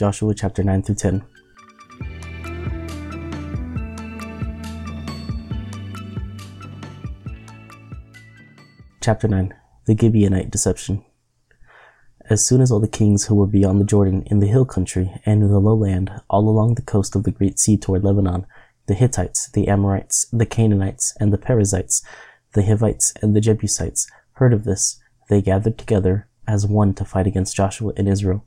Joshua chapter 9 through 10. Chapter 9 The Gibeonite Deception. As soon as all the kings who were beyond the Jordan in the hill country and in the lowland, all along the coast of the great sea toward Lebanon, the Hittites, the Amorites, the Canaanites, and the Perizzites, the Hivites, and the Jebusites, heard of this, they gathered together as one to fight against Joshua and Israel.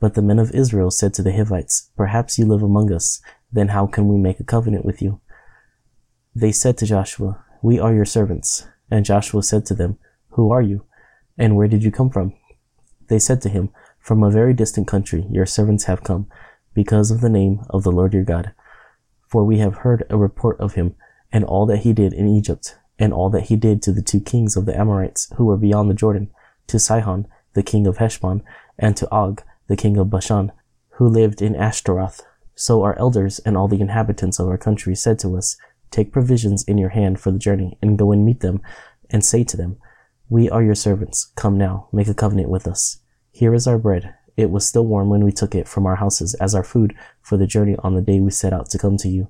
But the men of Israel said to the Hivites, Perhaps you live among us, then how can we make a covenant with you? They said to Joshua, We are your servants. And Joshua said to them, Who are you? And where did you come from? They said to him, From a very distant country your servants have come, because of the name of the Lord your God. For we have heard a report of him, and all that he did in Egypt, and all that he did to the two kings of the Amorites who were beyond the Jordan, to Sihon, the king of Heshbon, and to Og, the king of Bashan, who lived in Ashtaroth. So our elders and all the inhabitants of our country said to us, Take provisions in your hand for the journey, and go and meet them, and say to them, We are your servants. Come now, make a covenant with us. Here is our bread. It was still warm when we took it from our houses as our food for the journey on the day we set out to come to you.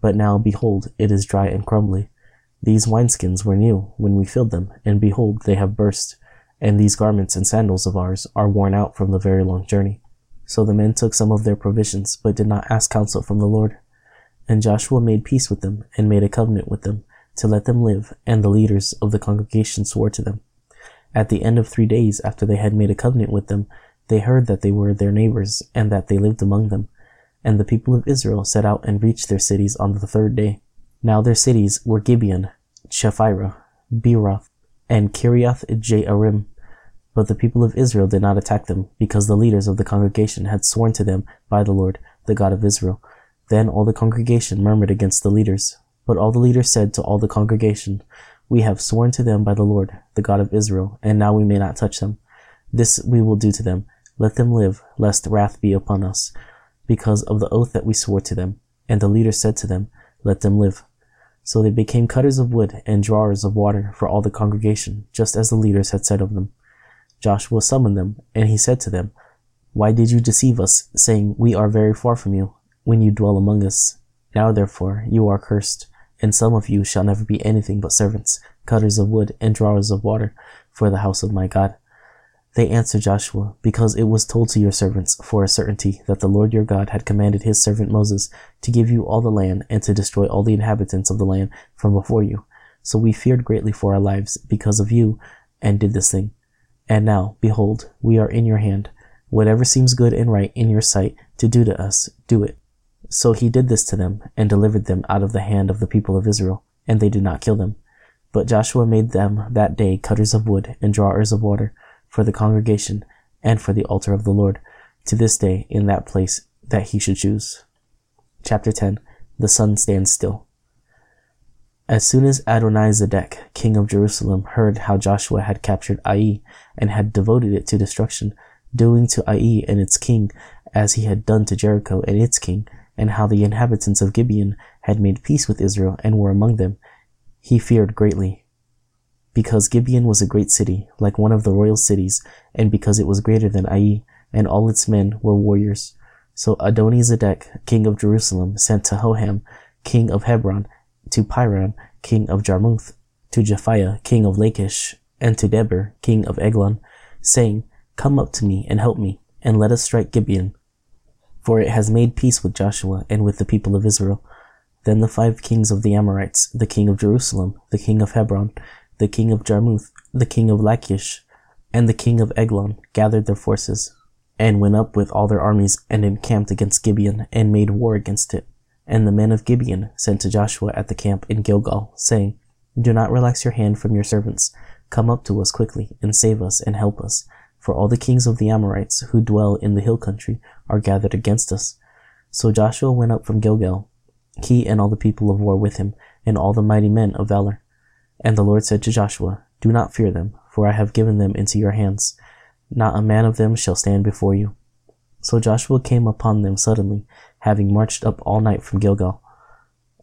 But now, behold, it is dry and crumbly. These wineskins were new when we filled them, and behold, they have burst. And these garments and sandals of ours are worn out from the very long journey. So the men took some of their provisions, but did not ask counsel from the Lord. And Joshua made peace with them, and made a covenant with them, to let them live, and the leaders of the congregation swore to them. At the end of three days after they had made a covenant with them, they heard that they were their neighbors, and that they lived among them. And the people of Israel set out and reached their cities on the third day. Now their cities were Gibeon, Chephirah, Beeroth, and Kiriath Jearim. But the people of Israel did not attack them, because the leaders of the congregation had sworn to them by the Lord, the God of Israel. Then all the congregation murmured against the leaders. But all the leaders said to all the congregation, We have sworn to them by the Lord, the God of Israel, and now we may not touch them. This we will do to them. Let them live, lest wrath be upon us, because of the oath that we swore to them. And the leaders said to them, Let them live. So they became cutters of wood and drawers of water for all the congregation, just as the leaders had said of them. Joshua summoned them, and he said to them, Why did you deceive us, saying, We are very far from you? when you dwell among us. Now therefore you are cursed, and some of you shall never be anything but servants, cutters of wood, and drawers of water, for the house of my God. They answered Joshua, Because it was told to your servants for a certainty that the Lord your God had commanded his servant Moses to give you all the land and to destroy all the inhabitants of the land from before you. So we feared greatly for our lives because of you and did this thing. And now, behold, we are in your hand. Whatever seems good and right in your sight to do to us, do it. So he did this to them, and delivered them out of the hand of the people of Israel, and they did not kill them. But Joshua made them that day cutters of wood and drawers of water for the congregation and for the altar of the Lord, to this day in that place that he should choose. Chapter 10 The sun stands still. As soon as Adonizedek, king of Jerusalem, heard how Joshua had captured Ai and had devoted it to destruction, doing to Ai and its king as he had done to Jericho and its king, and how the inhabitants of Gibeon had made peace with Israel and were among them, he feared greatly. Because Gibeon was a great city, like one of the royal cities, and because it was greater than Ai, and all its men were warriors. So Adonizedek, king of Jerusalem, sent to Hoham, king of Hebron, to Piram, king of Jarmuth, to Japhiah, king of Lachish, and to Debir, king of Eglon, saying, Come up to me and help me, and let us strike Gibeon for it has made peace with Joshua and with the people of Israel. Then the five kings of the Amorites, the king of Jerusalem, the king of Hebron, the king of Jarmuth, the king of Lachish, and the king of Eglon gathered their forces, and went up with all their armies and encamped against Gibeon, and made war against it. And the men of Gibeon sent to Joshua at the camp in Gilgal, saying, Do not relax your hand from your servants. Come up to us quickly, and save us, and help us. For all the kings of the Amorites who dwell in the hill country are gathered against us. So Joshua went up from Gilgal, he and all the people of war with him, and all the mighty men of valor. And the Lord said to Joshua, Do not fear them, for I have given them into your hands. Not a man of them shall stand before you. So Joshua came upon them suddenly, having marched up all night from Gilgal.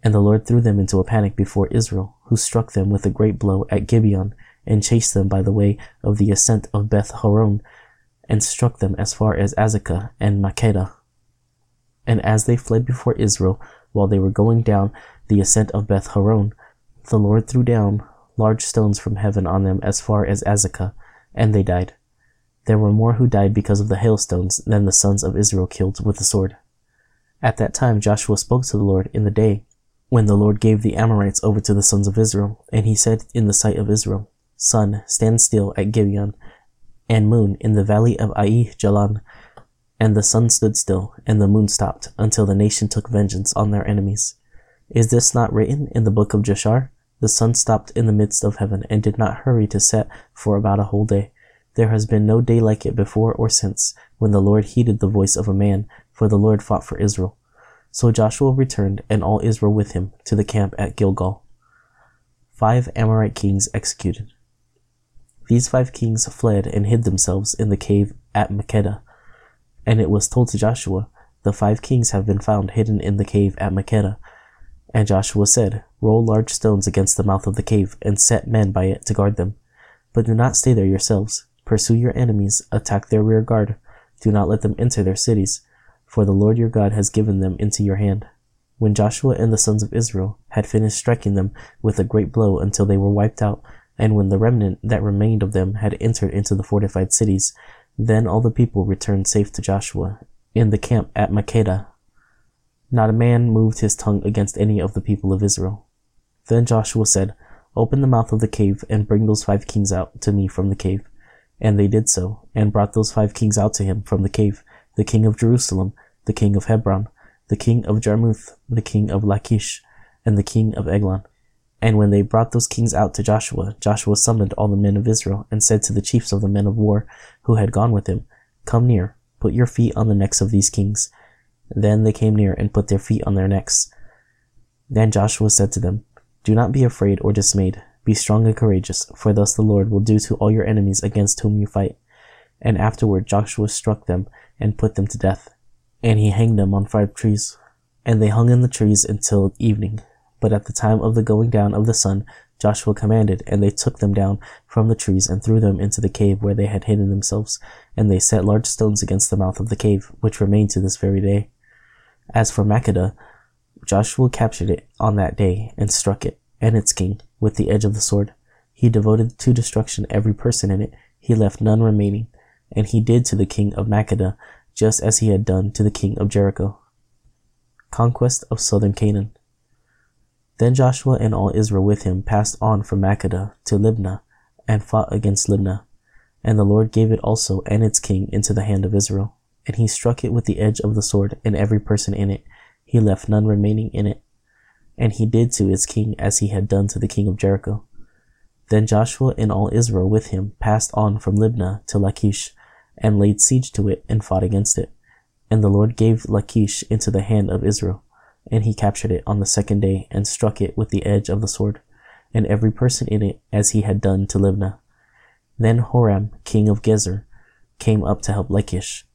And the Lord threw them into a panic before Israel, who struck them with a great blow at Gibeon, and chased them by the way of the ascent of Beth Horon, and struck them as far as Azekah and Makkedah. And as they fled before Israel, while they were going down the ascent of Beth Horon, the Lord threw down large stones from heaven on them as far as Azekah, and they died. There were more who died because of the hailstones than the sons of Israel killed with the sword. At that time Joshua spoke to the Lord in the day when the Lord gave the Amorites over to the sons of Israel, and he said in the sight of Israel, Sun, stand still at Gibeon, and moon in the valley of Aijalon. And the sun stood still, and the moon stopped, until the nation took vengeance on their enemies. Is this not written in the book of Jashar? The sun stopped in the midst of heaven, and did not hurry to set for about a whole day. There has been no day like it before or since, when the Lord heeded the voice of a man, for the Lord fought for Israel. So Joshua returned, and all Israel with him, to the camp at Gilgal. Five Amorite kings executed. These five kings fled and hid themselves in the cave at Makkedah. And it was told to Joshua, The five kings have been found hidden in the cave at Makkedah. And Joshua said, Roll large stones against the mouth of the cave, and set men by it to guard them. But do not stay there yourselves. Pursue your enemies, attack their rear guard. Do not let them enter their cities, for the Lord your God has given them into your hand. When Joshua and the sons of Israel had finished striking them with a great blow until they were wiped out, and when the remnant that remained of them had entered into the fortified cities, then all the people returned safe to Joshua in the camp at Makkedah. Not a man moved his tongue against any of the people of Israel. Then Joshua said, Open the mouth of the cave and bring those five kings out to me from the cave. And they did so, and brought those five kings out to him from the cave, the king of Jerusalem, the king of Hebron, the king of Jarmuth, the king of Lachish, and the king of Eglon. And when they brought those kings out to Joshua, Joshua summoned all the men of Israel, and said to the chiefs of the men of war who had gone with him, Come near, put your feet on the necks of these kings. Then they came near and put their feet on their necks. Then Joshua said to them, Do not be afraid or dismayed. Be strong and courageous, for thus the Lord will do to all your enemies against whom you fight. And afterward Joshua struck them and put them to death. And he hanged them on five trees. And they hung in the trees until evening. But at the time of the going down of the sun, Joshua commanded, and they took them down from the trees and threw them into the cave where they had hidden themselves. And they set large stones against the mouth of the cave, which remain to this very day. As for Makkedah, Joshua captured it on that day and struck it and its king with the edge of the sword. He devoted to destruction every person in it. He left none remaining. And he did to the king of Makkedah just as he had done to the king of Jericho. Conquest of southern Canaan. Then Joshua and all Israel with him passed on from Makkedah to Libnah and fought against Libnah. And the Lord gave it also and its king into the hand of Israel. And he struck it with the edge of the sword and every person in it. He left none remaining in it and he did to its king as he had done to the king of Jericho. Then Joshua and all Israel with him passed on from Libnah to Lachish, and laid siege to it and fought against it. And the Lord gave Lachish into the hand of Israel, and he captured it on the second day and struck it with the edge of the sword, and every person in it as he had done to Libnah. Then Horam, king of Gezer, came up to help Lachish,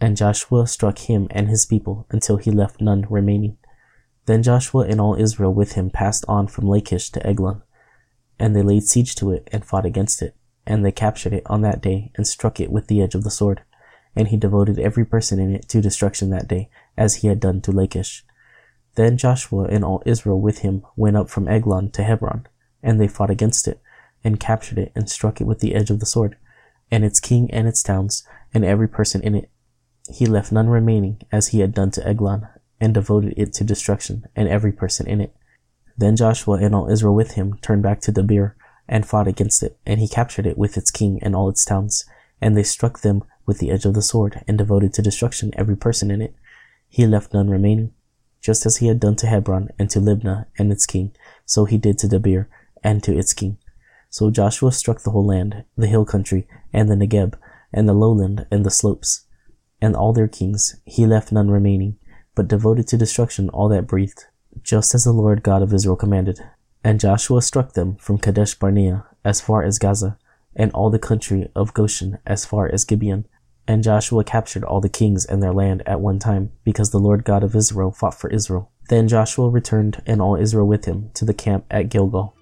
and Joshua struck him and his people until he left none remaining. Then Joshua and all Israel with him passed on from Lachish to Eglon, and they laid siege to it and fought against it. And they captured it on that day and struck it with the edge of the sword. And he devoted every person in it to destruction that day, as he had done to Lachish. Then Joshua and all Israel with him went up from Eglon to Hebron, and they fought against it, and captured it and struck it with the edge of the sword, and its king and its towns, and every person in it. He left none remaining, as he had done to Eglon, and devoted it to destruction, and every person in it. Then Joshua and all Israel with him turned back to Debir, and fought against it, and he captured it with its king and all its towns. And they struck them with the edge of the sword, and devoted to destruction every person in it. He left none remaining. Just as he had done to Hebron and to Libnah and its king, so he did to Debir and to its king. So Joshua struck the whole land, the hill country, and the Negeb, and the lowland, and the slopes. and all their kings. He left none remaining, but devoted to destruction all that breathed, just as the Lord God of Israel commanded. And Joshua struck them from Kadesh Barnea as far as Gaza, and all the country of Goshen as far as Gibeon. And Joshua captured all the kings and their land at one time, because the Lord God of Israel fought for Israel. Then Joshua returned, and all Israel with him, to the camp at Gilgal.